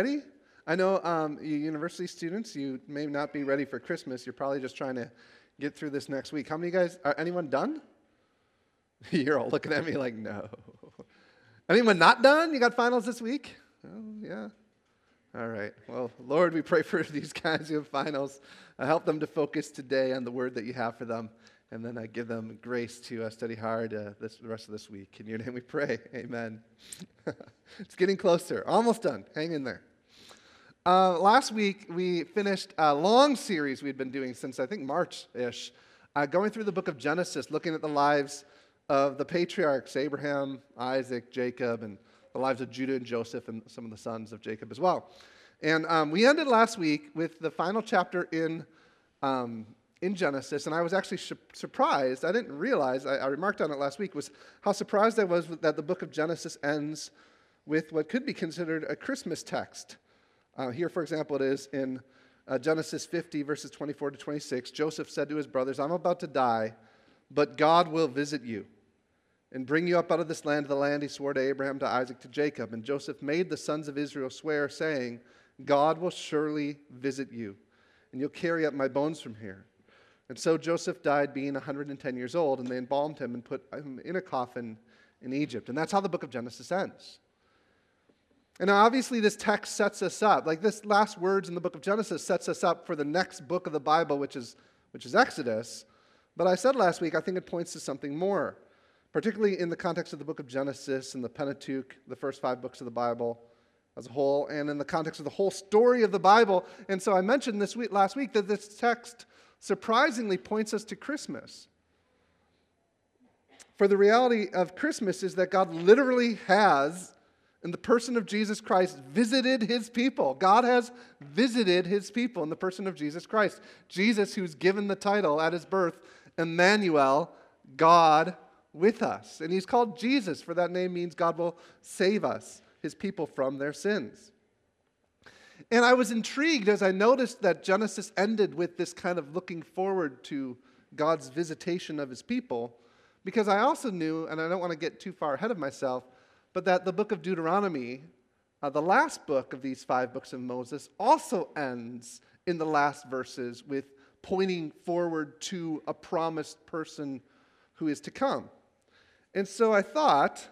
Ready? I know um, you university students, you may not be ready for Christmas. You're probably just trying to get through this next week. How many guys, are anyone done? You're all looking at me like, no. Anyone not done? You got finals this week? Oh, yeah. All right. Well, Lord, we pray for these guys who have finals. Uh, help them to focus today on the word that you have for them. And then I give them grace to uh, study hard uh, this, the rest of this week. In your name we pray. Amen. it's getting closer. Almost done. Hang in there. Uh, last week, we finished a long series we'd been doing since I think March ish, uh, going through the book of Genesis, looking at the lives of the patriarchs Abraham, Isaac, Jacob, and the lives of Judah and Joseph, and some of the sons of Jacob as well. And um, we ended last week with the final chapter in, um, in Genesis, and I was actually su- surprised. I didn't realize, I, I remarked on it last week, was how surprised I was that the book of Genesis ends with what could be considered a Christmas text. Uh, here, for example, it is in uh, Genesis 50, verses 24 to 26. Joseph said to his brothers, I'm about to die, but God will visit you and bring you up out of this land to the land he swore to Abraham, to Isaac, to Jacob. And Joseph made the sons of Israel swear, saying, God will surely visit you, and you'll carry up my bones from here. And so Joseph died being 110 years old, and they embalmed him and put him in a coffin in Egypt. And that's how the book of Genesis ends. And obviously, this text sets us up. Like this last words in the book of Genesis sets us up for the next book of the Bible, which is, which is Exodus. But I said last week, I think it points to something more, particularly in the context of the book of Genesis and the Pentateuch, the first five books of the Bible as a whole, and in the context of the whole story of the Bible. And so I mentioned this week, last week that this text surprisingly points us to Christmas. For the reality of Christmas is that God literally has in the person of Jesus Christ, visited his people. God has visited his people in the person of Jesus Christ. Jesus, who's given the title at his birth, Emmanuel, God with us. And he's called Jesus, for that name means God will save us, his people, from their sins. And I was intrigued as I noticed that Genesis ended with this kind of looking forward to God's visitation of his people, because I also knew, and I don't want to get too far ahead of myself, but that the book of Deuteronomy, uh, the last book of these five books of Moses, also ends in the last verses with pointing forward to a promised person who is to come. And so I thought,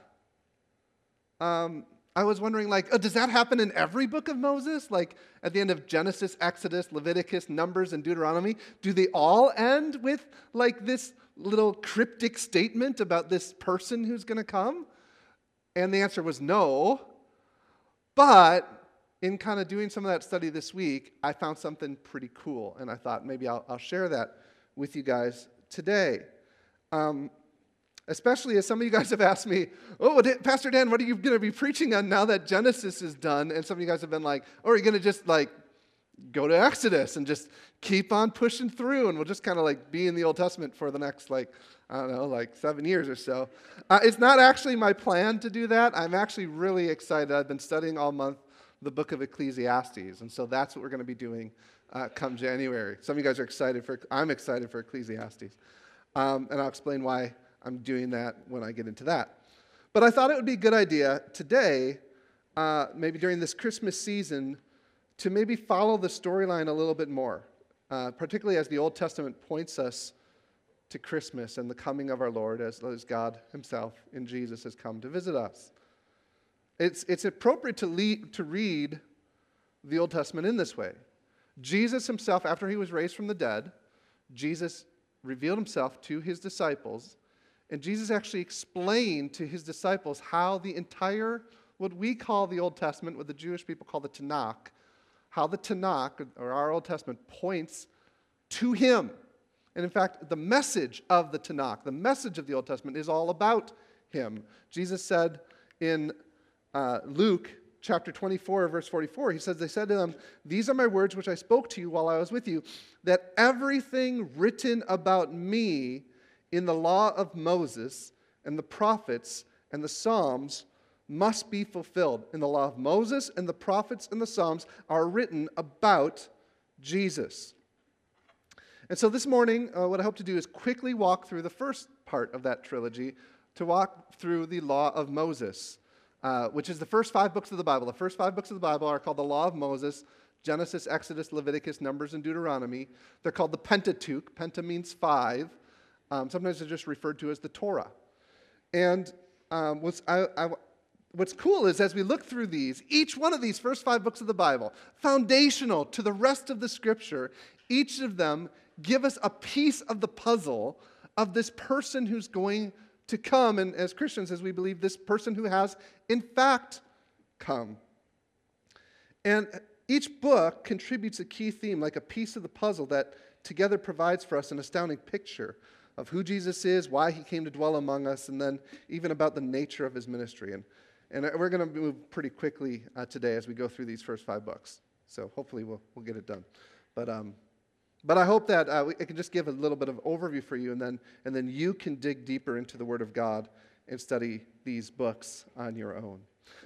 um, I was wondering, like, oh, does that happen in every book of Moses? Like at the end of Genesis, Exodus, Leviticus, Numbers, and Deuteronomy, do they all end with like this little cryptic statement about this person who's going to come? And the answer was no. But in kind of doing some of that study this week, I found something pretty cool. And I thought maybe I'll, I'll share that with you guys today. Um, especially as some of you guys have asked me, oh, Pastor Dan, what are you going to be preaching on now that Genesis is done? And some of you guys have been like, oh, are you going to just like go to Exodus and just keep on pushing through and we'll just kind of like be in the Old Testament for the next like I don't know, like seven years or so. Uh, it's not actually my plan to do that. I'm actually really excited. I've been studying all month the book of Ecclesiastes, and so that's what we're going to be doing uh, come January. Some of you guys are excited for, I'm excited for Ecclesiastes. Um, and I'll explain why I'm doing that when I get into that. But I thought it would be a good idea today, uh, maybe during this Christmas season, to maybe follow the storyline a little bit more, uh, particularly as the Old Testament points us to Christmas and the coming of our Lord as, as God Himself in Jesus has come to visit us. It's, it's appropriate to, lead, to read the Old Testament in this way. Jesus Himself, after He was raised from the dead, Jesus revealed Himself to His disciples, and Jesus actually explained to His disciples how the entire, what we call the Old Testament, what the Jewish people call the Tanakh, how the Tanakh, or our Old Testament, points to Him and in fact, the message of the Tanakh, the message of the Old Testament, is all about him. Jesus said in uh, Luke chapter 24, verse 44, he says, They said to them, These are my words which I spoke to you while I was with you, that everything written about me in the law of Moses and the prophets and the Psalms must be fulfilled. In the law of Moses and the prophets and the Psalms are written about Jesus. And so this morning, uh, what I hope to do is quickly walk through the first part of that trilogy to walk through the law of Moses. uh, which is the first five books of the Bible. The first five books of the Bible are called the Law of Moses Genesis, Exodus, Leviticus, Numbers, and Deuteronomy. They're called the Pentateuch. Penta means five. Um, sometimes they're just referred to as the Torah. And um, what's, I, I, what's cool is as we look through these, each one of these first five books of the Bible, foundational to the rest of the scripture, each of them give us a piece of the puzzle of this person who's going to come. And as Christians, as we believe, this person who has, in fact, come. And each book contributes a key theme, like a piece of the puzzle that together provides for us an astounding picture of who Jesus is, why he came to dwell among us, and then even about the nature of his ministry. And, and we're going to move pretty quickly uh, today as we go through these first five books. So hopefully we'll, we'll get it done. But, um, but I hope that uh, it can just give a little bit of overview for you, and then, and then you can dig deeper into the Word of God and study these books on your own.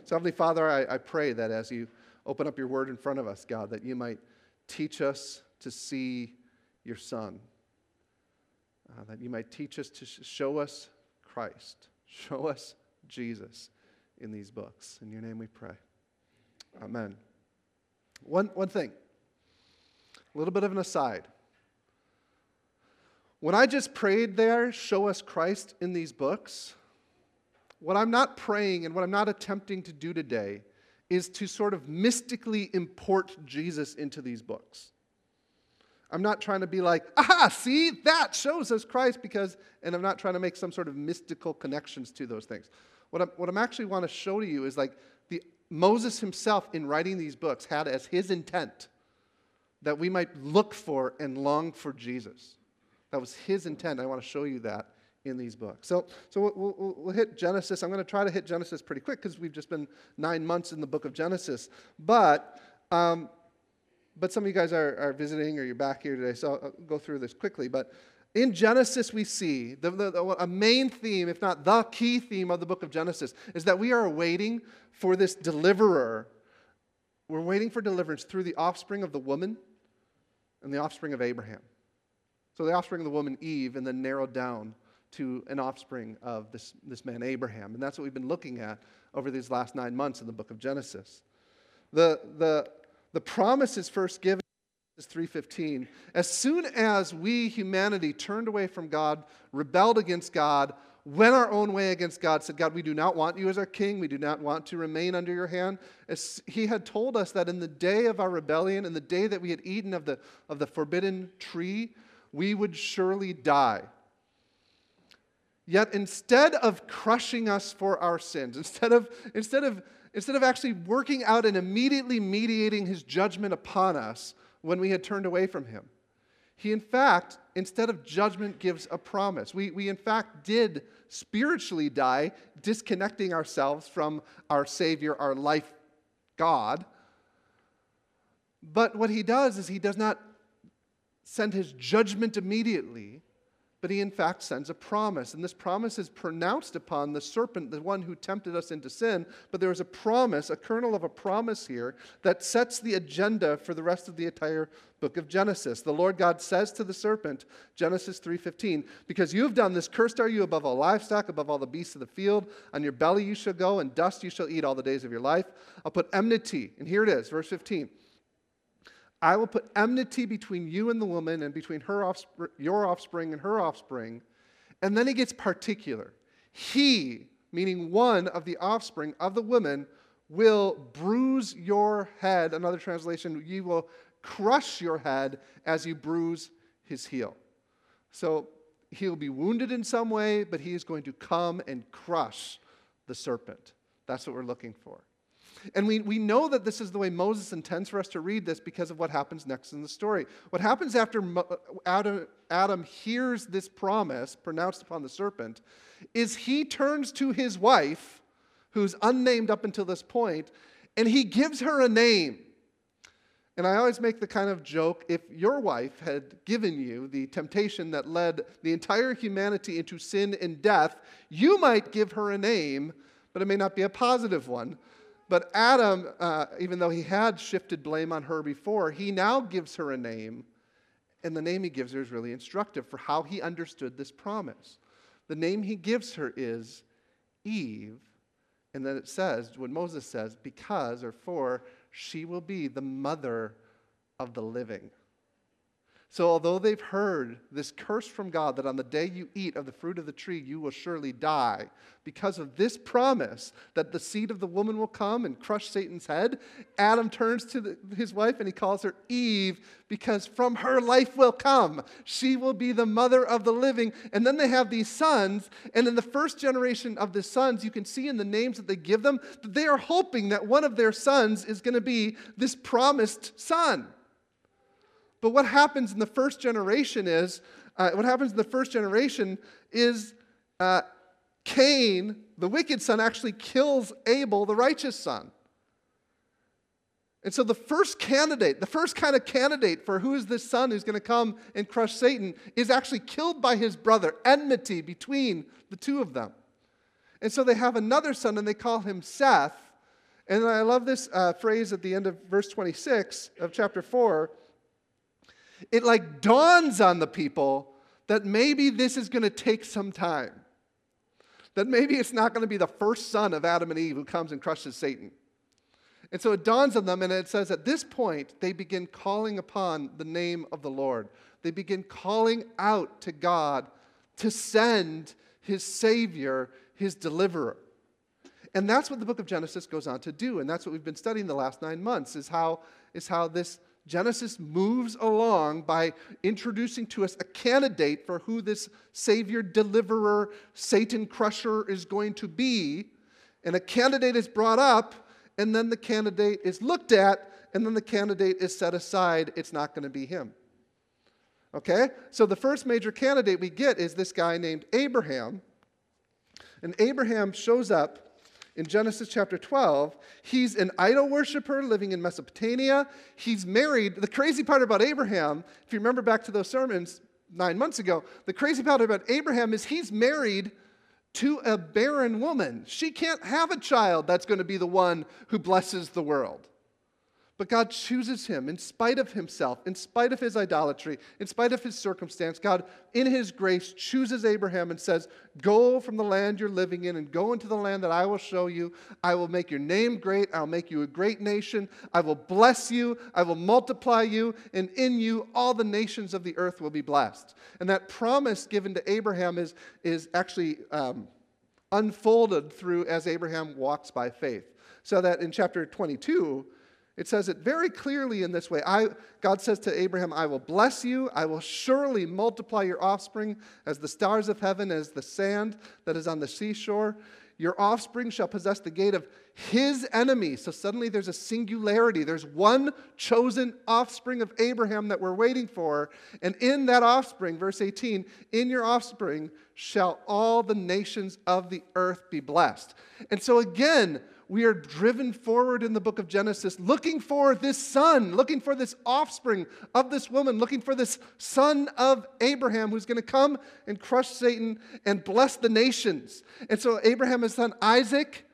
So, Heavenly Father, I, I pray that as you open up your Word in front of us, God, that you might teach us to see your Son uh, that you might teach us to show us Christ, show us Jesus in these books. In your name we pray. Amen. One, one thing, a little bit of an aside. When I just prayed there, show us Christ in these books, what I'm not praying and what I'm not attempting to do today is to sort of mystically import Jesus into these books. I'm not trying to be like, aha, see, that shows us Christ because, and I'm not trying to make some sort of mystical connections to those things. What, I'm, what I'm actually want to show to you is like the, Moses himself, in writing these books, had as his intent that we might look for and long for Jesus. That was his intent. I want to show you that in these books. So, so we'll, we'll, we'll hit Genesis. I'm going to try to hit Genesis pretty quick because we've just been nine months in the book of Genesis. But um, but some of you guys are, are visiting or you're back here today, so I'll go through this quickly. But in Genesis, we see the, the, a main theme, if not the key theme of the book of Genesis, is that we are waiting for this deliverer. We're waiting for deliverance through the offspring of the woman and the offspring of Abraham. So the offspring of the woman, Eve, and then narrowed down to an offspring of this, this man, Abraham. And that's what we've been looking at over these last nine months in the book of Genesis. The, the the promise is first given 3:15. As soon as we humanity turned away from God, rebelled against God, went our own way against God, said, God, we do not want you as our king. We do not want to remain under your hand. As he had told us that in the day of our rebellion, in the day that we had eaten of the, of the forbidden tree, we would surely die. Yet instead of crushing us for our sins, instead of, instead of instead of actually working out and immediately mediating his judgment upon us when we had turned away from him. He, in fact, instead of judgment, gives a promise. We, we in fact, did spiritually die, disconnecting ourselves from our Savior, our life God. But what he does is he does not send his judgment immediately but he in fact sends a promise. And this promise is pronounced upon the serpent, the one who tempted us into sin. But there is a promise, a kernel of a promise here, that sets the agenda for the rest of the entire book of Genesis. The Lord God says to the serpent, Genesis 3:15, "Because you have done this, cursed are you above all livestock, above all the beasts of the field. On your belly you shall go, and dust you shall eat all the days of your life. I'll put enmity." And here it is, verse 15. I will put enmity between you and the woman, and between her your offspring and her offspring. And then he gets particular. He, meaning one of the offspring of the woman, will bruise your head. Another translation, you will crush your head as you bruise his heel. So he'll be wounded in some way, but he is going to come and crush the serpent. That's what we're looking for. And we, we know that this is the way Moses intends for us to read this because of what happens next in the story. What happens after Adam, Adam hears this promise pronounced upon the serpent is he turns to his wife, who's unnamed up until this point, and he gives her a name. And I always make the kind of joke if your wife had given you the temptation that led the entire humanity into sin and death, you might give her a name, but it may not be a positive one. But Adam, uh, even though he had shifted blame on her before, he now gives her a name. And the name he gives her is really instructive for how he understood this promise. The name he gives her is Eve, And then it says, when Moses says, because or for, she will be the mother of the living. So, although they've heard this curse from God that on the day you eat of the fruit of the tree, you will surely die, because of this promise that the seed of the woman will come and crush Satan's head, Adam turns to the, his wife and he calls her Eve, because from her life will come. She will be the mother of the living. And then they have these sons, and in the first generation of the sons, you can see in the names that they give them that they are hoping that one of their sons is going to be this promised son. But what happens in the first generation is, uh, what happens in the first generation is uh, Cain, the wicked son, actually kills Abel, the righteous son. And so the first candidate, the first kind of candidate for who is this son who's going to come and crush Satan is actually killed by his brother, enmity between the two of them. And so they have another son and they call him Seth. And I love this uh, phrase at the end of verse 26 of chapter 4 it like dawns on the people that maybe this is going to take some time. That maybe it's not going to be the first son of Adam and Eve who comes and crushes Satan. And so it dawns on them, and it says at this point, they begin calling upon the name of the Lord. They begin calling out to God to send his Savior, his deliverer. And that's what the book of Genesis goes on to do. And that's what we've been studying the last nine months, is how, is how this Genesis moves along by introducing to us a candidate for who this Savior, deliverer, Satan crusher is going to be. And a candidate is brought up, and then the candidate is looked at, and then the candidate is set aside. It's not going to be him. Okay? So the first major candidate we get is this guy named Abraham. And Abraham shows up in Genesis chapter 12. He's an idol worshiper living in Mesopotamia. He's married. The crazy part about Abraham, if you remember back to those sermons nine months ago, the crazy part about Abraham is he's married to a barren woman. She can't have a child that's going to be the one who blesses the world. But God chooses him in spite of himself, in spite of his idolatry, in spite of his circumstance. God, in his grace, chooses Abraham and says, Go from the land you're living in and go into the land that I will show you. I will make your name great. I'll make you a great nation. I will bless you. I will multiply you. And in you, all the nations of the earth will be blessed. And that promise given to Abraham is, is actually um, unfolded through as Abraham walks by faith. So that in chapter 22, it says it very clearly in this way. I, God says to Abraham, I will bless you. I will surely multiply your offspring as the stars of heaven, as the sand that is on the seashore. Your offspring shall possess the gate of his enemy. So suddenly there's a singularity. There's one chosen offspring of Abraham that we're waiting for. And in that offspring, verse 18, in your offspring shall all the nations of the earth be blessed. And so again, we are driven forward in the book of Genesis looking for this son, looking for this offspring of this woman, looking for this son of Abraham who's going to come and crush Satan and bless the nations. And so Abraham has son Isaac.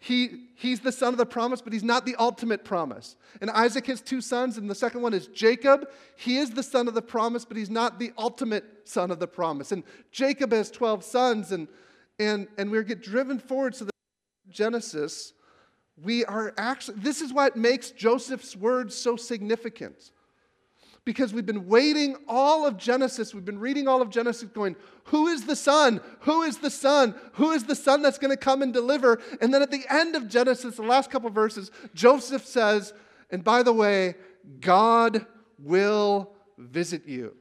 He, he's the son of the promise, but he's not the ultimate promise. And Isaac has two sons, and the second one is Jacob. He is the son of the promise, but he's not the ultimate son of the promise. And Jacob has 12 sons, and, and, and we get driven forward so that Genesis, we are actually, this is what makes Joseph's words so significant. Because we've been waiting all of Genesis, we've been reading all of Genesis, going, Who is the Son? Who is the Son? Who is the Son that's going to come and deliver? And then at the end of Genesis, the last couple verses, Joseph says, And by the way, God will visit you.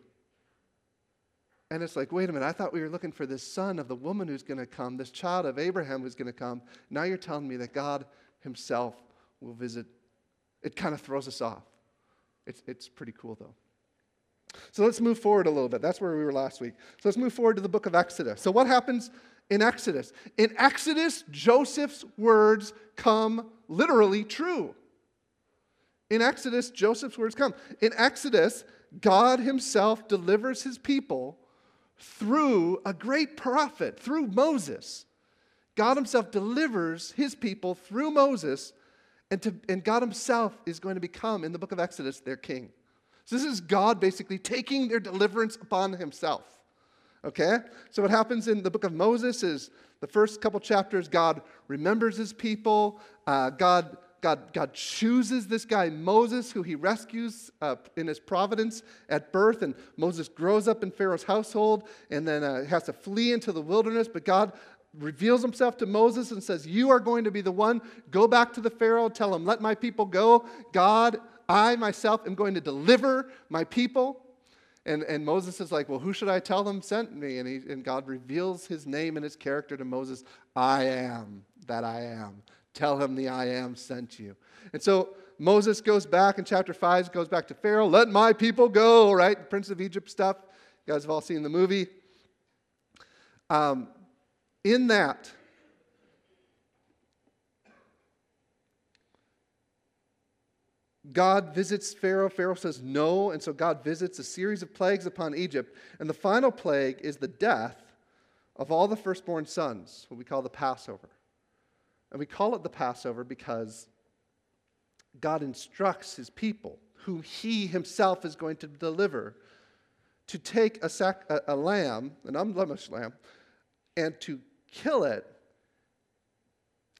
And it's like, wait a minute, I thought we were looking for this son of the woman who's going to come, this child of Abraham who's going to come. Now you're telling me that God himself will visit. It kind of throws us off. It's, it's pretty cool, though. So let's move forward a little bit. That's where we were last week. So let's move forward to the book of Exodus. So, what happens in Exodus? In Exodus, Joseph's words come literally true. In Exodus, Joseph's words come. In Exodus, God himself delivers his people through a great prophet, through Moses. God Himself delivers His people through Moses, and, to, and God Himself is going to become, in the book of Exodus, their king. So this is God basically taking their deliverance upon Himself. Okay? So, what happens in the book of Moses is the first couple chapters, God remembers his people. Uh, God, God, God chooses this guy, Moses, who he rescues uh, in his providence at birth. And Moses grows up in Pharaoh's household and then uh, has to flee into the wilderness. But God reveals himself to Moses and says, You are going to be the one. Go back to the Pharaoh, tell him, Let my people go. God, I myself am going to deliver my people. And, and Moses is like, Well, who should I tell them sent me? And, he, and God reveals his name and his character to Moses I am that I am. Tell him the I am sent you. And so Moses goes back in chapter 5, goes back to Pharaoh, let my people go, right? Prince of Egypt stuff. You guys have all seen the movie. Um, in that, God visits Pharaoh. Pharaoh says no, and so God visits a series of plagues upon Egypt. And the final plague is the death of all the firstborn sons, what we call the Passover. And we call it the Passover because God instructs his people, whom he himself is going to deliver, to take a, sac- a, a lamb, an unblemished lamb, and to kill it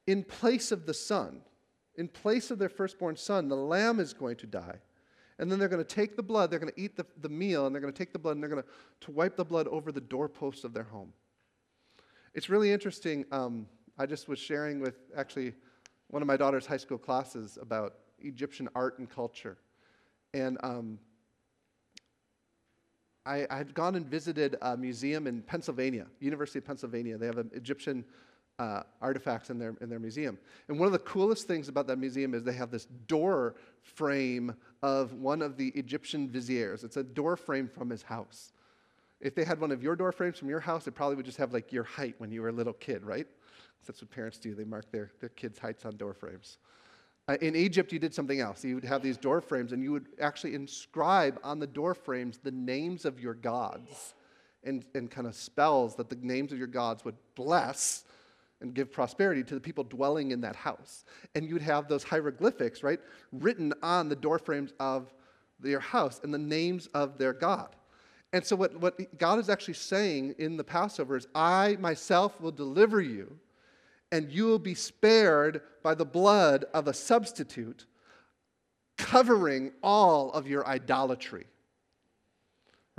in place of the son in place of their firstborn son, the lamb is going to die. And then they're going to take the blood, they're going to eat the, the meal, and they're going to take the blood and they're going to, wipe the blood over the doorposts of their home. It's really interesting. Um, I just was sharing with actually one of my daughter's high school classes about Egyptian art and culture. And um, I, I, had gone and visited a museum in Pennsylvania, University of Pennsylvania. They have an Egyptian uh, artifacts in their, in their museum. And one of the coolest things about that museum is they have this door frame of one of the Egyptian viziers. It's a door frame from his house. If they had one of your door frames from your house, it probably would just have like your height when you were a little kid, right? That's what parents do. They mark their, their kids' heights on door frames. Uh, in Egypt, you did something else. You would have these door frames, and you would actually inscribe on the door frames the names of your gods and, and kind of spells that the names of your gods would bless and give prosperity to the people dwelling in that house. And you would have those hieroglyphics, right, written on the door frames of their house and the names of their God. And so, what, what God is actually saying in the Passover is, I myself will deliver you, and you will be spared by the blood of a substitute covering all of your idolatry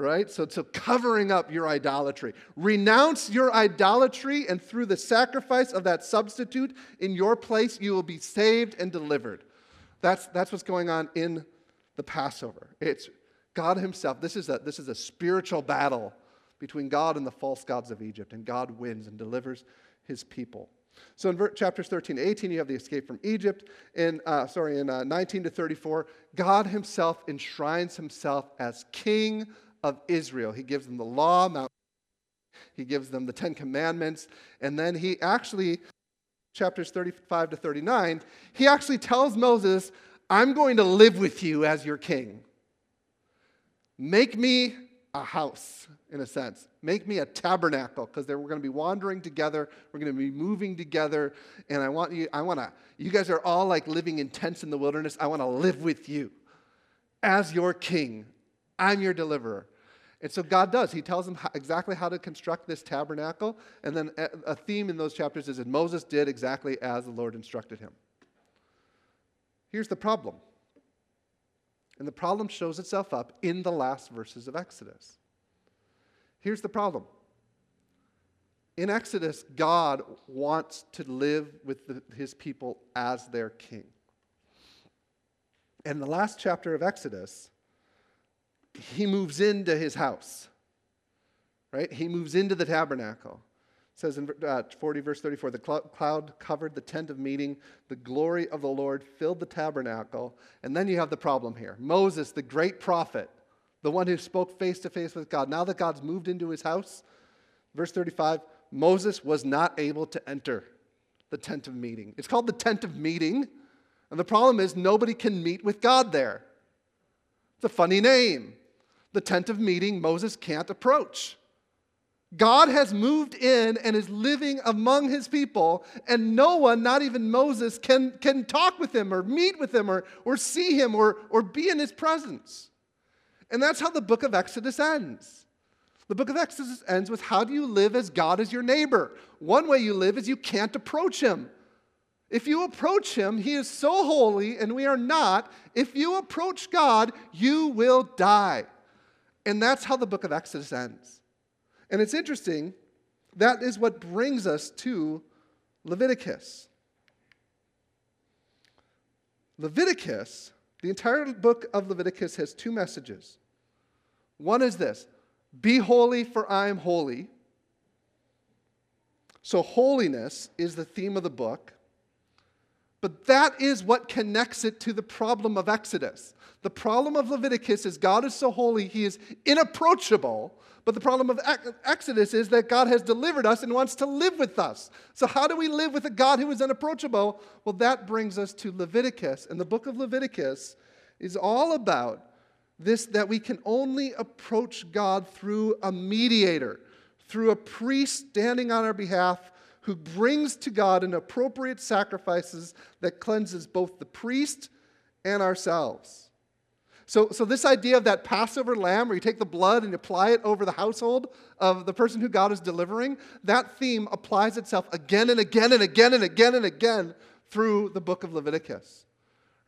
right? So, so covering up your idolatry. Renounce your idolatry, and through the sacrifice of that substitute in your place, you will be saved and delivered. That's, that's what's going on in the Passover. It's God Himself. This is, a, this is a spiritual battle between God and the false gods of Egypt, and God wins and delivers His people. So in chapters 13 to 18, you have the escape from Egypt. In, uh, sorry, in uh, 19 to 34, God himself enshrines himself as king of Israel. He gives them the law, Mount, he gives them the Ten Commandments, and then he actually, chapters 35 to 39, he actually tells Moses, I'm going to live with you as your king. Make me a house, in a sense. Make me a tabernacle, because we're going to be wandering together. We're going to be moving together. And I want you, I want to, you guys are all like living in tents in the wilderness. I want to live with you as your king. I'm your deliverer. And so God does. He tells them exactly how to construct this tabernacle. And then a theme in those chapters is that Moses did exactly as the Lord instructed him. Here's the problem. And the problem shows itself up in the last verses of Exodus. Here's the problem. In Exodus, God wants to live with the, his people as their king. And the last chapter of Exodus, he moves into his house, right? He moves into the tabernacle. It says in uh, 40, verse 34 the cloud covered the tent of meeting, the glory of the Lord filled the tabernacle. And then you have the problem here Moses, the great prophet, the one who spoke face to face with God. Now that God's moved into his house, verse 35, Moses was not able to enter the tent of meeting. It's called the tent of meeting. And the problem is, nobody can meet with God there. It's a funny name the tent of meeting Moses can't approach. God has moved in and is living among his people, and no one, not even Moses, can, can talk with him or meet with him or, or see him or, or be in his presence. And that's how the book of Exodus ends. The book of Exodus ends with how do you live as God is your neighbor? One way you live is you can't approach him. If you approach him, he is so holy and we are not. If you approach God, you will die. And that's how the book of Exodus ends. And it's interesting, that is what brings us to Leviticus. Leviticus, the entire book of Leviticus has two messages. One is this be holy, for I am holy. So, holiness is the theme of the book. But that is what connects it to the problem of Exodus. The problem of Leviticus is God is so holy, he is inapproachable. But the problem of Exodus is that God has delivered us and wants to live with us. So, how do we live with a God who is unapproachable? Well, that brings us to Leviticus. And the book of Leviticus is all about this that we can only approach God through a mediator, through a priest standing on our behalf who brings to God an appropriate sacrifices that cleanses both the priest and ourselves. So, so this idea of that Passover lamb where you take the blood and apply it over the household of the person who God is delivering, that theme applies itself again and again and again and again and again through the book of Leviticus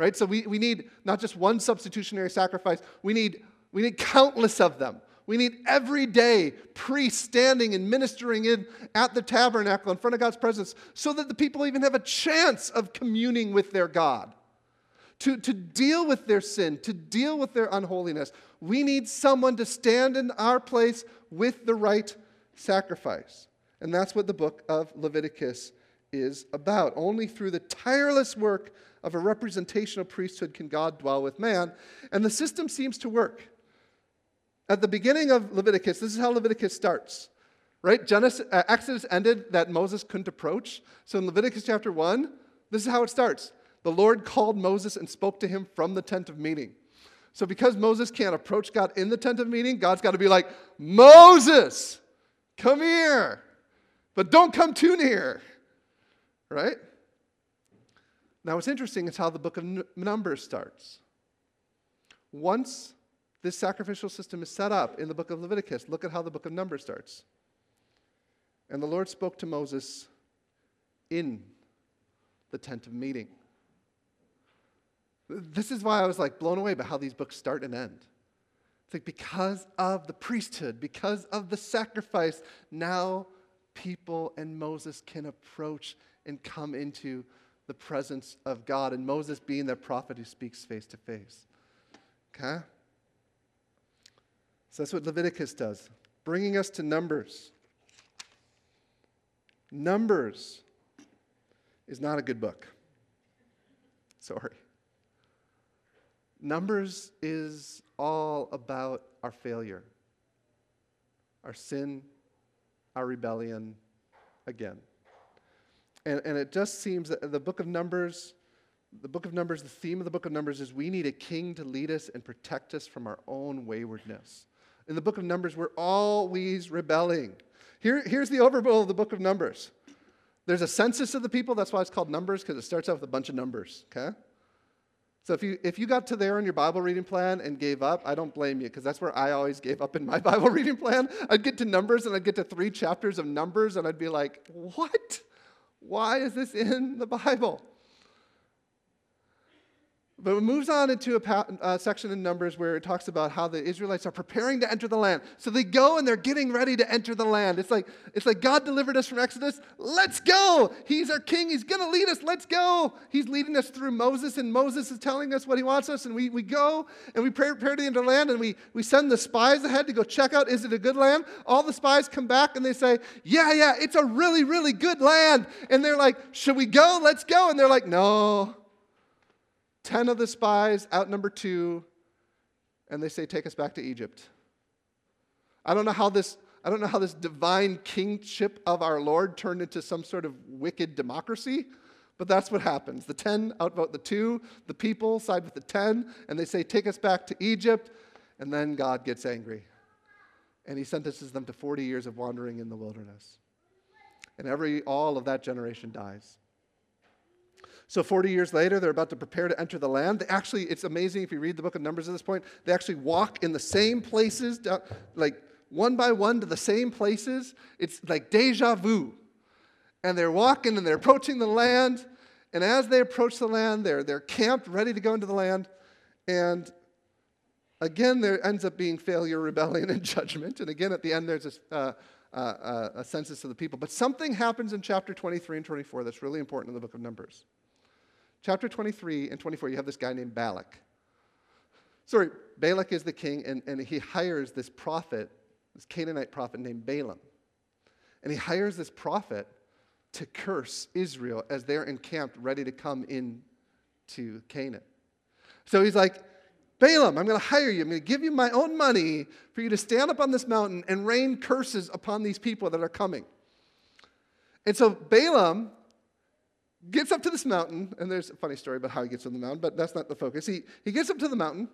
right? So we, we need not just one substitutionary sacrifice, we need, we need countless of them. We need every day priests standing and ministering in at the tabernacle in front of God's presence so that the people even have a chance of communing with their God. To, to deal with their sin, to deal with their unholiness, we need someone to stand in our place with the right sacrifice. And that's what the book of Leviticus is about. Only through the tireless work of a representational priesthood can God dwell with man. And the system seems to work. At the beginning of Leviticus, this is how Leviticus starts. Right? Genesis, uh, Exodus ended that Moses couldn't approach. So in Leviticus chapter 1, this is how it starts. The Lord called Moses and spoke to him from the tent of meeting. So because Moses can't approach God in the tent of meeting, God's got to be like, Moses, come here. But don't come too near. Right? Now, what's interesting is how the book of Numbers starts. Once this sacrificial system is set up in the book of Leviticus, look at how the book of Numbers starts. And the Lord spoke to Moses in the tent of meeting. This is why I was like blown away by how these books start and end. It's like because of the priesthood, because of the sacrifice, now people and Moses can approach and come into the presence of God, and Moses being the prophet who speaks face to face. Okay? So that's what Leviticus does, bringing us to Numbers. Numbers is not a good book. Sorry. Numbers is all about our failure, our sin, our rebellion again. And, and it just seems that the book of Numbers, the book of Numbers, the theme of the book of Numbers is we need a king to lead us and protect us from our own waywardness. In the book of Numbers, we're always rebelling. Here, here's the overview of the book of Numbers. There's a census of the people. That's why it's called Numbers, because it starts out with a bunch of numbers, okay? So if you, if you got to there in your Bible reading plan and gave up, I don't blame you, because that's where I always gave up in my Bible reading plan. I'd get to Numbers, and I'd get to three chapters of Numbers, and I'd be like, what? Why is this in the Bible? But it moves on into a pa- uh, section in Numbers where it talks about how the Israelites are preparing to enter the land. So they go and they're getting ready to enter the land. It's like, it's like God delivered us from Exodus. Let's go. He's our king. He's going to lead us. Let's go. He's leading us through Moses, and Moses is telling us what he wants us. And we, we go and we prepare to enter the land, and we, we send the spies ahead to go check out is it a good land? All the spies come back and they say, Yeah, yeah, it's a really, really good land. And they're like, Should we go? Let's go. And they're like, No. Ten of the spies outnumber two, and they say, Take us back to Egypt. I don't know how this. I don't know how this divine kingship of our Lord turned into some sort of wicked democracy, but that's what happens. The 10 outvote the two, the people side with the 10, and they say, Take us back to Egypt. And then God gets angry. And he sentences them to 40 years of wandering in the wilderness. And every, all of that generation dies. So 40 years later, they're about to prepare to enter the land. They actually, it's amazing if you read the book of Numbers at this point, they actually walk in the same places, like one by one to the same places. It's like deja vu. And they're walking and they're approaching the land. And as they approach the land, they're, they're camped, ready to go into the land. And again, there ends up being failure, rebellion, and judgment. And again, at the end, there's a, uh, uh, a census of the people. But something happens in chapter 23 and 24 that's really important in the book of Numbers. Chapter 23 and 24, you have this guy named Balak. Sorry, Balak is the king, and, and he hires this prophet, this Canaanite prophet named Balaam. And he hires this prophet to curse Israel as they're encamped, ready to come in to Canaan. So he's like, Balaam, I'm going to hire you. I'm going to give you my own money for you to stand up on this mountain and rain curses upon these people that are coming. And so Balaam gets up to this mountain, and there's a funny story about how he gets on the mountain, but that's not the focus. He, he gets up to the mountain,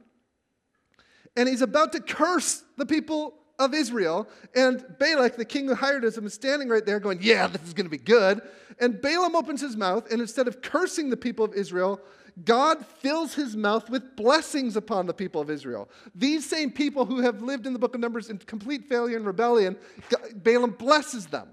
and he's about to curse the people of Israel. And Balak, the king who hired him, is standing right there going, Yeah, this is going to be good. And Balaam opens his mouth, and instead of cursing the people of Israel, God fills his mouth with blessings upon the people of Israel. These same people who have lived in the book of Numbers in complete failure and rebellion, Balaam blesses them.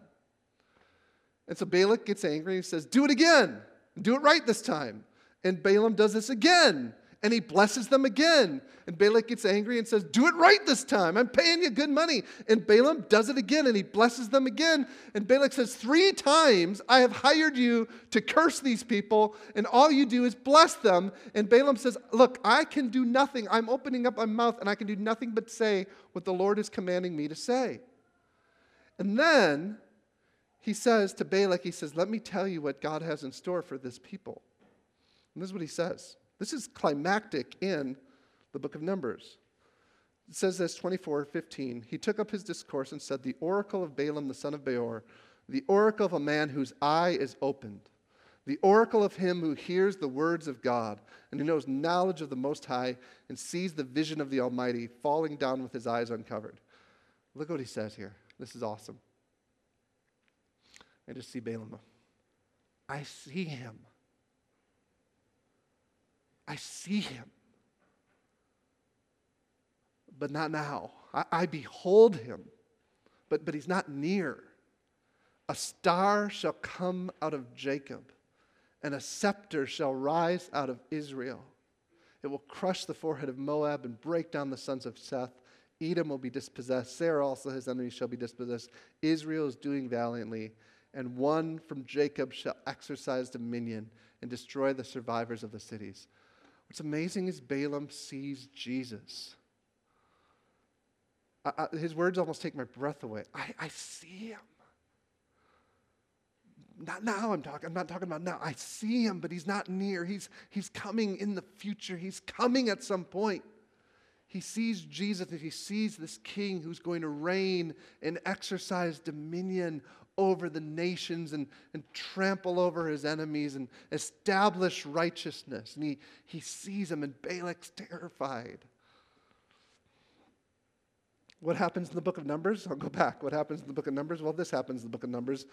And so Balak gets angry and says, Do it again. Do it right this time. And Balaam does this again and he blesses them again. And Balak gets angry and says, Do it right this time. I'm paying you good money. And Balaam does it again and he blesses them again. And Balak says, Three times I have hired you to curse these people, and all you do is bless them. And Balaam says, Look, I can do nothing. I'm opening up my mouth and I can do nothing but say what the Lord is commanding me to say. And then he says to Balak, He says, Let me tell you what God has in store for this people. And this is what he says. This is climactic in the book of Numbers. It says this 24, 15. He took up his discourse and said, The oracle of Balaam the son of Beor, the oracle of a man whose eye is opened, the oracle of him who hears the words of God and who knows knowledge of the Most High and sees the vision of the Almighty falling down with his eyes uncovered. Look what he says here. This is awesome. I just see Balaam. I see him. I see him. But not now. I, I behold him, but, but he's not near. A star shall come out of Jacob, and a scepter shall rise out of Israel. It will crush the forehead of Moab and break down the sons of Seth. Edom will be dispossessed. Seir also his enemies shall be dispossessed. Israel is doing valiantly, and one from Jacob shall exercise dominion and destroy the survivors of the cities. What's amazing is Balaam sees Jesus. I, I, his words almost take my breath away. I, I see him. Not now I'm talking, I'm not talking about now. I see him, but he's not near. He's, he's coming in the future. He's coming at some point. He sees Jesus and he sees this king who's going to reign and exercise dominion over the nations and, and trample over his enemies and establish righteousness. And he, he sees him, and Balak's terrified. What happens in the book of Numbers? I'll go back. What happens in the book of Numbers? Well, this happens in the book of Numbers.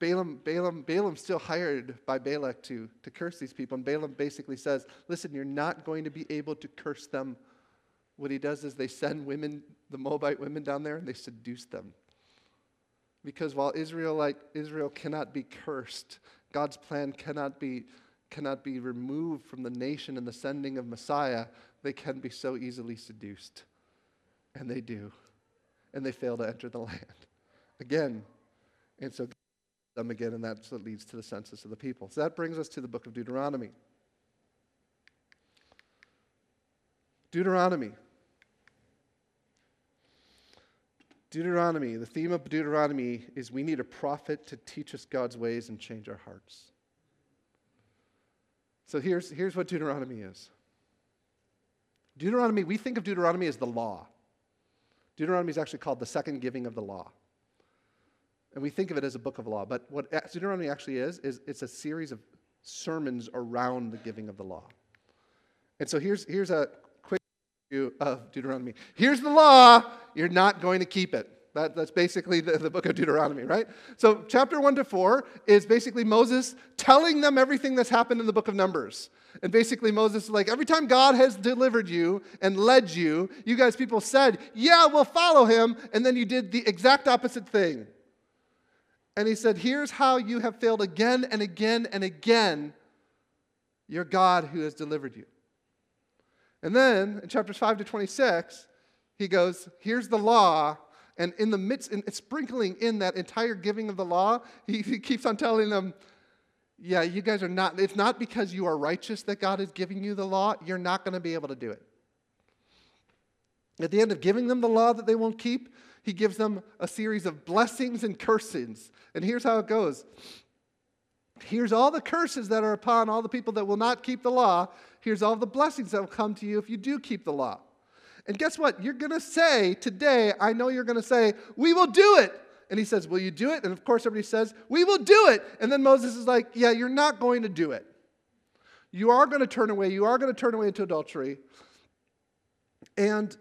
Balaam, Balaam, Balaam's still hired by Balak to, to curse these people. And Balaam basically says, Listen, you're not going to be able to curse them. What he does is they send women, the Moabite women down there, and they seduce them. Because while Israelite, Israel cannot be cursed, God's plan cannot be, cannot be removed from the nation and the sending of Messiah, they can be so easily seduced. And they do. And they fail to enter the land. Again. And so them again, and that's what leads to the census of the people. So that brings us to the book of Deuteronomy. Deuteronomy. Deuteronomy, the theme of Deuteronomy is we need a prophet to teach us God's ways and change our hearts. So here's, here's what Deuteronomy is Deuteronomy, we think of Deuteronomy as the law. Deuteronomy is actually called the second giving of the law. And we think of it as a book of law. But what Deuteronomy actually is, is it's a series of sermons around the giving of the law. And so here's, here's a of Deuteronomy. Here's the law, you're not going to keep it. That, that's basically the, the book of Deuteronomy, right? So, chapter 1 to 4 is basically Moses telling them everything that's happened in the book of Numbers. And basically, Moses is like, every time God has delivered you and led you, you guys, people said, yeah, we'll follow him. And then you did the exact opposite thing. And he said, here's how you have failed again and again and again your God who has delivered you. And then in chapters 5 to 26, he goes, Here's the law. And in the midst, in, sprinkling in that entire giving of the law, he, he keeps on telling them, Yeah, you guys are not, it's not because you are righteous that God is giving you the law. You're not going to be able to do it. At the end of giving them the law that they won't keep, he gives them a series of blessings and cursings. And here's how it goes Here's all the curses that are upon all the people that will not keep the law. Here's all the blessings that will come to you if you do keep the law. And guess what? You're going to say today, I know you're going to say, We will do it. And he says, Will you do it? And of course, everybody says, We will do it. And then Moses is like, Yeah, you're not going to do it. You are going to turn away. You are going to turn away into adultery. And,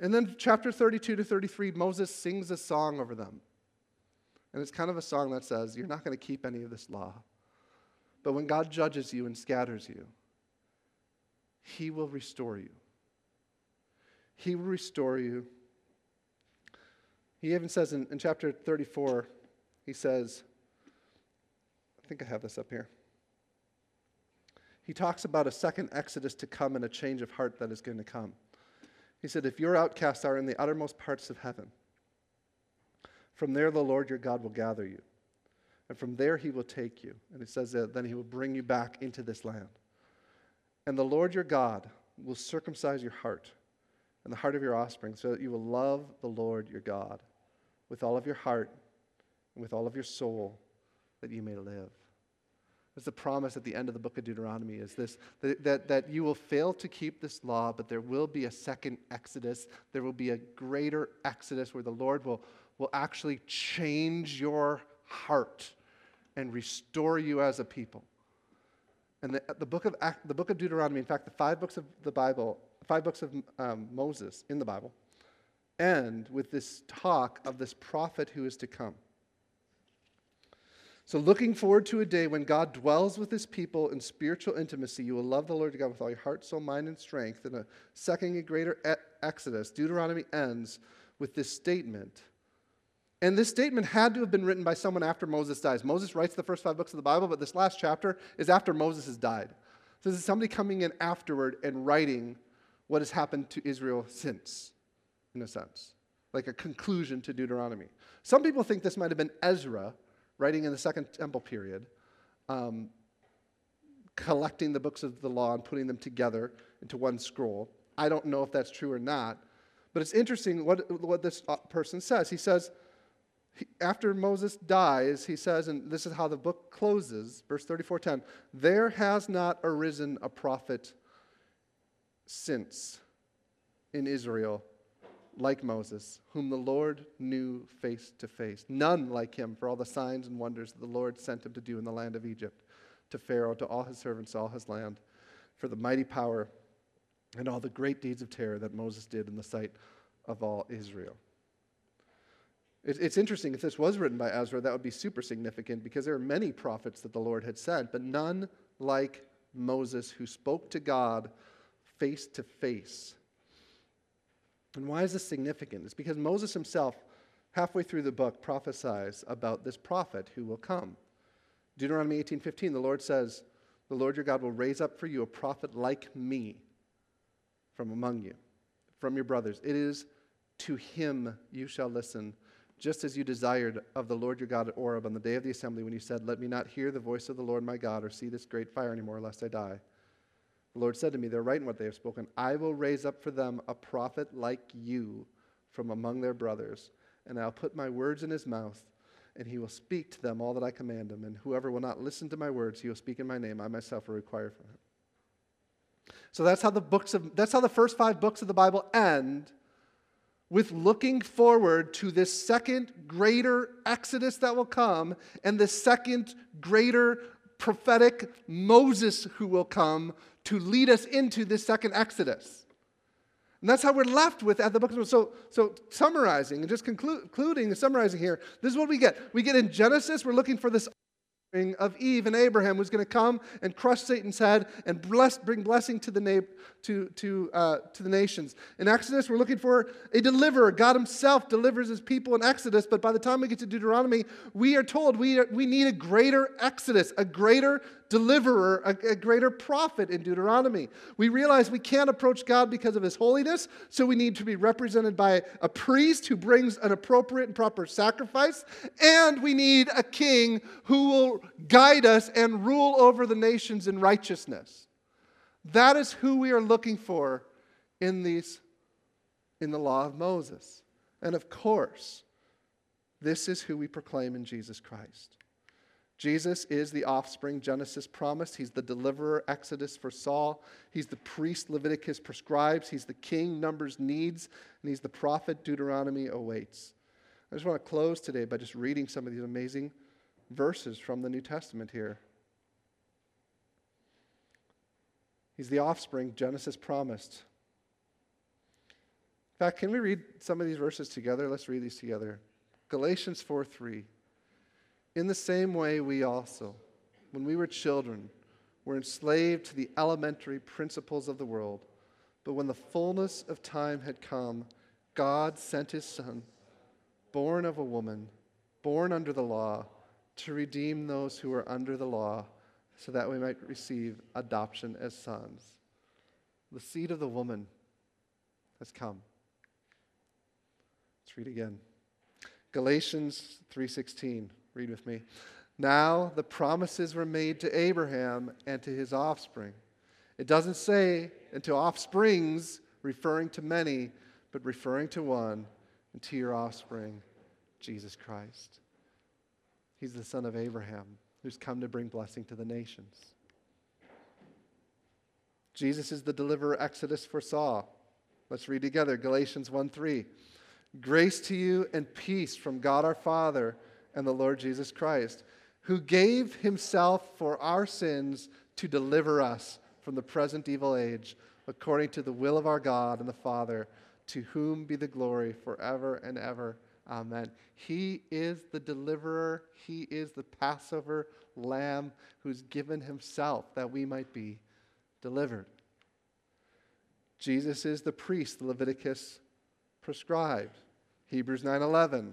and then chapter 32 to 33, Moses sings a song over them. And it's kind of a song that says, You're not going to keep any of this law. But when God judges you and scatters you, He will restore you. He will restore you. He even says in, in chapter 34, He says, I think I have this up here. He talks about a second exodus to come and a change of heart that is going to come. He said, If your outcasts are in the uttermost parts of heaven, from there, the Lord your God will gather you. And from there, he will take you. And it says that then he will bring you back into this land. And the Lord your God will circumcise your heart and the heart of your offspring so that you will love the Lord your God with all of your heart and with all of your soul that you may live. That's the promise at the end of the book of Deuteronomy is this that, that you will fail to keep this law, but there will be a second exodus. There will be a greater exodus where the Lord will, will actually change your heart and restore you as a people. And the, the, book of, the book of Deuteronomy, in fact, the five books of the Bible, five books of um, Moses in the Bible, end with this talk of this prophet who is to come. So, looking forward to a day when God dwells with his people in spiritual intimacy, you will love the Lord God with all your heart, soul, mind, and strength. In a second and greater exodus, Deuteronomy ends with this statement and this statement had to have been written by someone after Moses dies. Moses writes the first five books of the Bible, but this last chapter is after Moses has died. So this is somebody coming in afterward and writing what has happened to Israel since, in a sense, like a conclusion to Deuteronomy. Some people think this might have been Ezra writing in the Second Temple period, um, collecting the books of the law and putting them together into one scroll. I don't know if that's true or not, but it's interesting what, what this uh, person says. He says, after Moses dies, he says, and this is how the book closes, verse 34:10, there has not arisen a prophet since in Israel like Moses, whom the Lord knew face to face. None like him for all the signs and wonders that the Lord sent him to do in the land of Egypt, to Pharaoh, to all his servants, all his land, for the mighty power and all the great deeds of terror that Moses did in the sight of all Israel. It's interesting, if this was written by Ezra, that would be super significant because there are many prophets that the Lord had sent, but none like Moses who spoke to God face to face. And why is this significant? It's because Moses himself, halfway through the book, prophesies about this prophet who will come. Deuteronomy 18:15, the Lord says, "The Lord your God will raise up for you a prophet like me from among you, from your brothers. It is to him you shall listen." Just as you desired of the Lord your God at Horeb on the day of the assembly when you said, Let me not hear the voice of the Lord my God or see this great fire anymore, lest I die. The Lord said to me, They're right in what they have spoken. I will raise up for them a prophet like you from among their brothers, and I'll put my words in his mouth, and he will speak to them all that I command him. And whoever will not listen to my words, he will speak in my name. I myself will require from him. So that's how the books of that's how the first five books of the Bible end with looking forward to this second greater exodus that will come and the second greater prophetic Moses who will come to lead us into this second exodus. And that's how we're left with at the book of so so summarizing and just concluding and summarizing here, this is what we get. We get in Genesis, we're looking for this of Eve and Abraham who's going to come and crush Satan's head and bless, bring blessing to the, na- to, to, uh, to the nations. In Exodus, we're looking for a deliverer. God himself delivers his people in Exodus, but by the time we get to Deuteronomy, we are told we, are, we need a greater Exodus, a greater deliverer, a, a greater prophet in Deuteronomy. We realize we can't approach God because of his holiness, so we need to be represented by a priest who brings an appropriate and proper sacrifice, and we need a king who will guide us and rule over the nations in righteousness. That is who we are looking for in these in the law of Moses. And of course, this is who we proclaim in Jesus Christ. Jesus is the offspring Genesis promised. He's the deliverer, Exodus foresaw. He's the priest Leviticus prescribes. He's the king Numbers needs. And he's the prophet Deuteronomy awaits. I just want to close today by just reading some of these amazing verses from the New Testament here. He's the offspring Genesis promised. In fact, can we read some of these verses together? Let's read these together. Galatians 4 3. In the same way, we also, when we were children, were enslaved to the elementary principles of the world. But when the fullness of time had come, God sent his Son, born of a woman, born under the law, to redeem those who were under the law, so that we might receive adoption as sons. The seed of the woman has come. Let's read again. Galatians 3:16. Read with me. Now the promises were made to Abraham and to his offspring. It doesn't say, and to offsprings, referring to many, but referring to one, and to your offspring, Jesus Christ. He's the son of Abraham who's come to bring blessing to the nations. Jesus is the deliverer Exodus foresaw. Let's read together Galatians 1 3. Grace to you and peace from God our Father and the Lord Jesus Christ, who gave himself for our sins to deliver us from the present evil age, according to the will of our God and the Father, to whom be the glory forever and ever. Amen. He is the deliverer, He is the Passover lamb who's given Himself that we might be delivered. Jesus is the priest Leviticus prescribed. Hebrews 9:11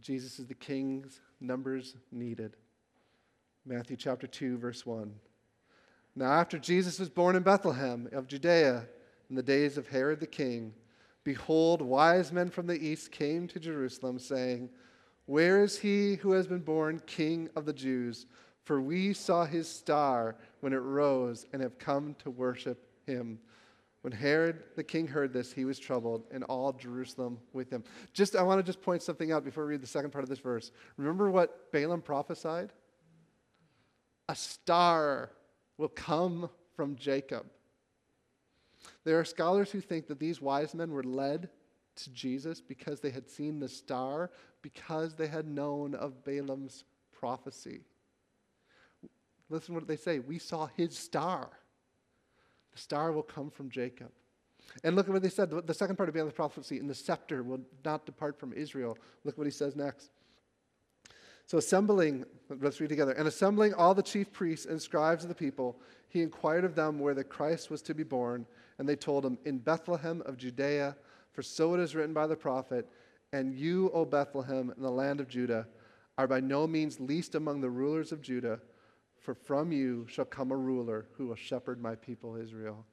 Jesus is the king's numbers needed. Matthew chapter 2, verse 1. Now, after Jesus was born in Bethlehem of Judea in the days of Herod the king, behold, wise men from the east came to Jerusalem, saying, Where is he who has been born king of the Jews? For we saw his star when it rose and have come to worship him. When Herod the king heard this, he was troubled, and all Jerusalem with him. Just, I want to just point something out before we read the second part of this verse. Remember what Balaam prophesied? A star will come from Jacob. There are scholars who think that these wise men were led to Jesus because they had seen the star, because they had known of Balaam's prophecy. Listen what they say. We saw his star. The star will come from Jacob. And look at what they said. The second part of Balaam's prophecy, and the scepter will not depart from Israel. Look what he says next. So, assembling, let's read together. And assembling all the chief priests and scribes of the people, he inquired of them where the Christ was to be born. And they told him, In Bethlehem of Judea, for so it is written by the prophet, And you, O Bethlehem, in the land of Judah, are by no means least among the rulers of Judah. For from you shall come a ruler who will shepherd my people Israel.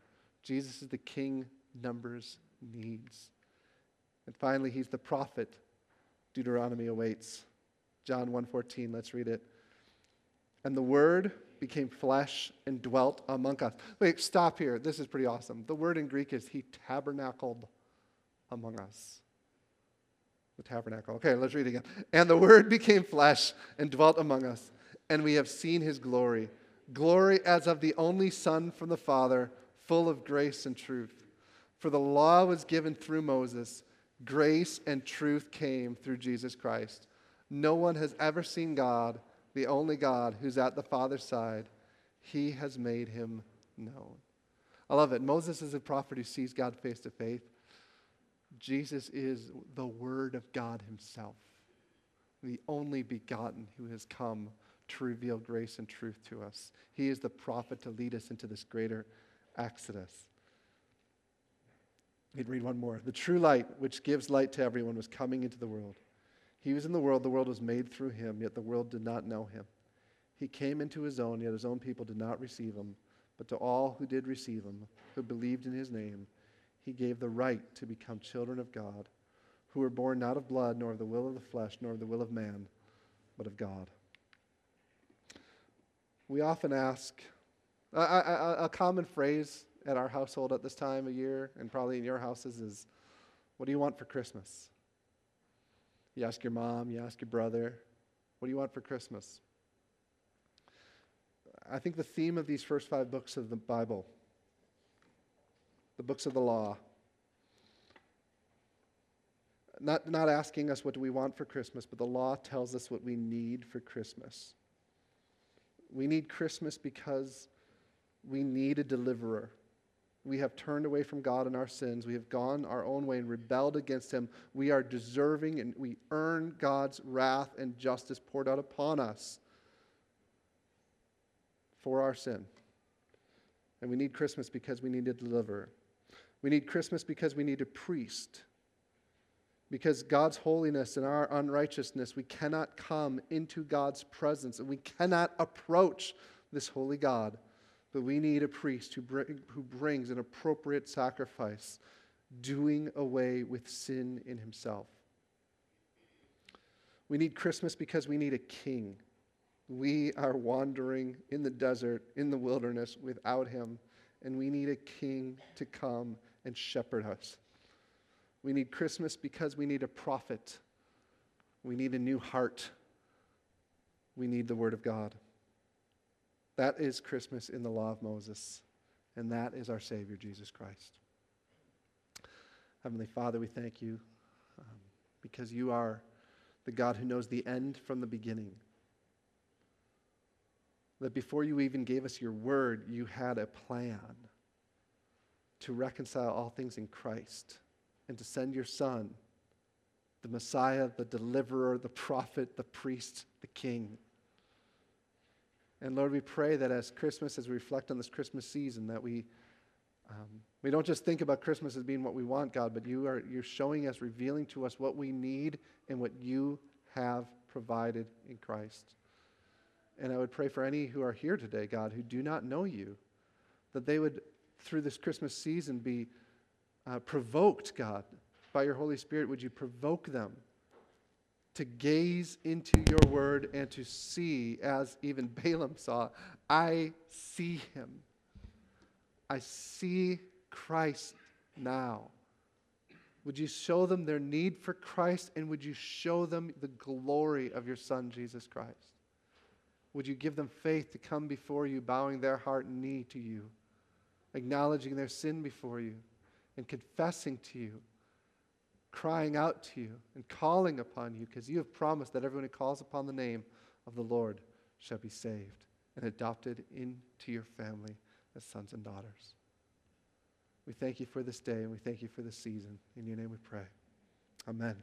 Jesus is the king numbers needs. And finally, he's the prophet Deuteronomy awaits. John 1:14, let's read it. And the word became flesh and dwelt among us. Wait, stop here. This is pretty awesome. The word in Greek is he tabernacled among us. The tabernacle. Okay, let's read again. And the Word became flesh and dwelt among us, and we have seen his glory. Glory as of the only Son from the Father, full of grace and truth. For the law was given through Moses, grace and truth came through Jesus Christ. No one has ever seen God, the only God who's at the Father's side. He has made him known. I love it. Moses is a prophet who sees God face to face. Jesus is the Word of God Himself, the only begotten who has come to reveal grace and truth to us. He is the prophet to lead us into this greater exodus. We'd read one more. The true light, which gives light to everyone, was coming into the world. He was in the world, the world was made through him, yet the world did not know him. He came into his own, yet his own people did not receive him. But to all who did receive him, who believed in his name, he gave the right to become children of God, who were born not of blood, nor of the will of the flesh, nor of the will of man, but of God. We often ask, a, a, a common phrase at our household at this time of year, and probably in your houses, is what do you want for Christmas? You ask your mom, you ask your brother, what do you want for Christmas? I think the theme of these first five books of the Bible the books of the law. Not, not asking us what do we want for Christmas, but the law tells us what we need for Christmas. We need Christmas because we need a deliverer. We have turned away from God in our sins. We have gone our own way and rebelled against Him. We are deserving and we earn God's wrath and justice poured out upon us for our sin. And we need Christmas because we need a deliverer. We need Christmas because we need a priest. Because God's holiness and our unrighteousness, we cannot come into God's presence and we cannot approach this holy God. But we need a priest who, bring, who brings an appropriate sacrifice, doing away with sin in himself. We need Christmas because we need a king. We are wandering in the desert, in the wilderness, without him, and we need a king to come and shepherd us. We need Christmas because we need a prophet. We need a new heart. We need the Word of God. That is Christmas in the law of Moses, and that is our Savior, Jesus Christ. Heavenly Father, we thank you um, because you are the God who knows the end from the beginning. That before you even gave us your word, you had a plan to reconcile all things in Christ and to send your Son, the Messiah, the deliverer, the prophet, the priest, the king. And Lord, we pray that as Christmas, as we reflect on this Christmas season, that we, um, we don't just think about Christmas as being what we want, God, but you are, you're showing us, revealing to us what we need and what you have provided in Christ. And I would pray for any who are here today, God, who do not know you, that they would through this Christmas season be uh, provoked, God, by your Holy Spirit? Would you provoke them to gaze into your word and to see, as even Balaam saw, I see him. I see Christ now. Would you show them their need for Christ and would you show them the glory of your Son, Jesus Christ? Would you give them faith to come before you, bowing their heart and knee to you? acknowledging their sin before you and confessing to you, crying out to you and calling upon you, because you have promised that everyone who calls upon the name of the Lord shall be saved and adopted into your family as sons and daughters. We thank you for this day and we thank you for this season. In your name we pray. Amen.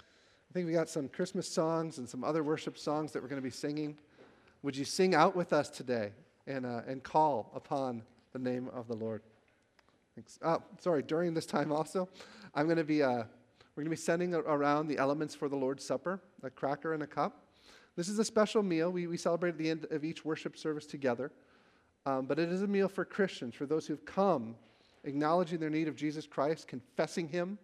I think we got some Christmas songs and some other worship songs that we're going to be singing. Would you sing out with us today and, uh, and call upon the name of the Lord. Thanks. Oh, sorry, during this time also, I'm going to be, uh, we're going to be sending around the elements for the Lord's Supper, a cracker and a cup. This is a special meal. We, we celebrate at the end of each worship service together. Um, but it is a meal for Christians, for those who've come acknowledging their need of Jesus Christ, confessing Him,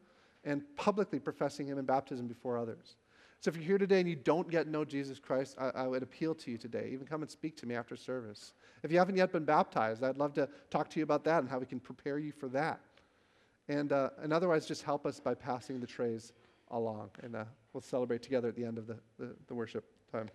and publicly professing Him in baptism before others. So if you're here today and you don't yet know Jesus Christ, I, I, would appeal to you today. Even come and speak to me after service. If you haven't yet been baptized, I'd love to talk to you about that and how we can prepare you for that. And, uh, and otherwise, just help us by passing the trays along. And uh, we'll celebrate together at the end of the, the, the worship time.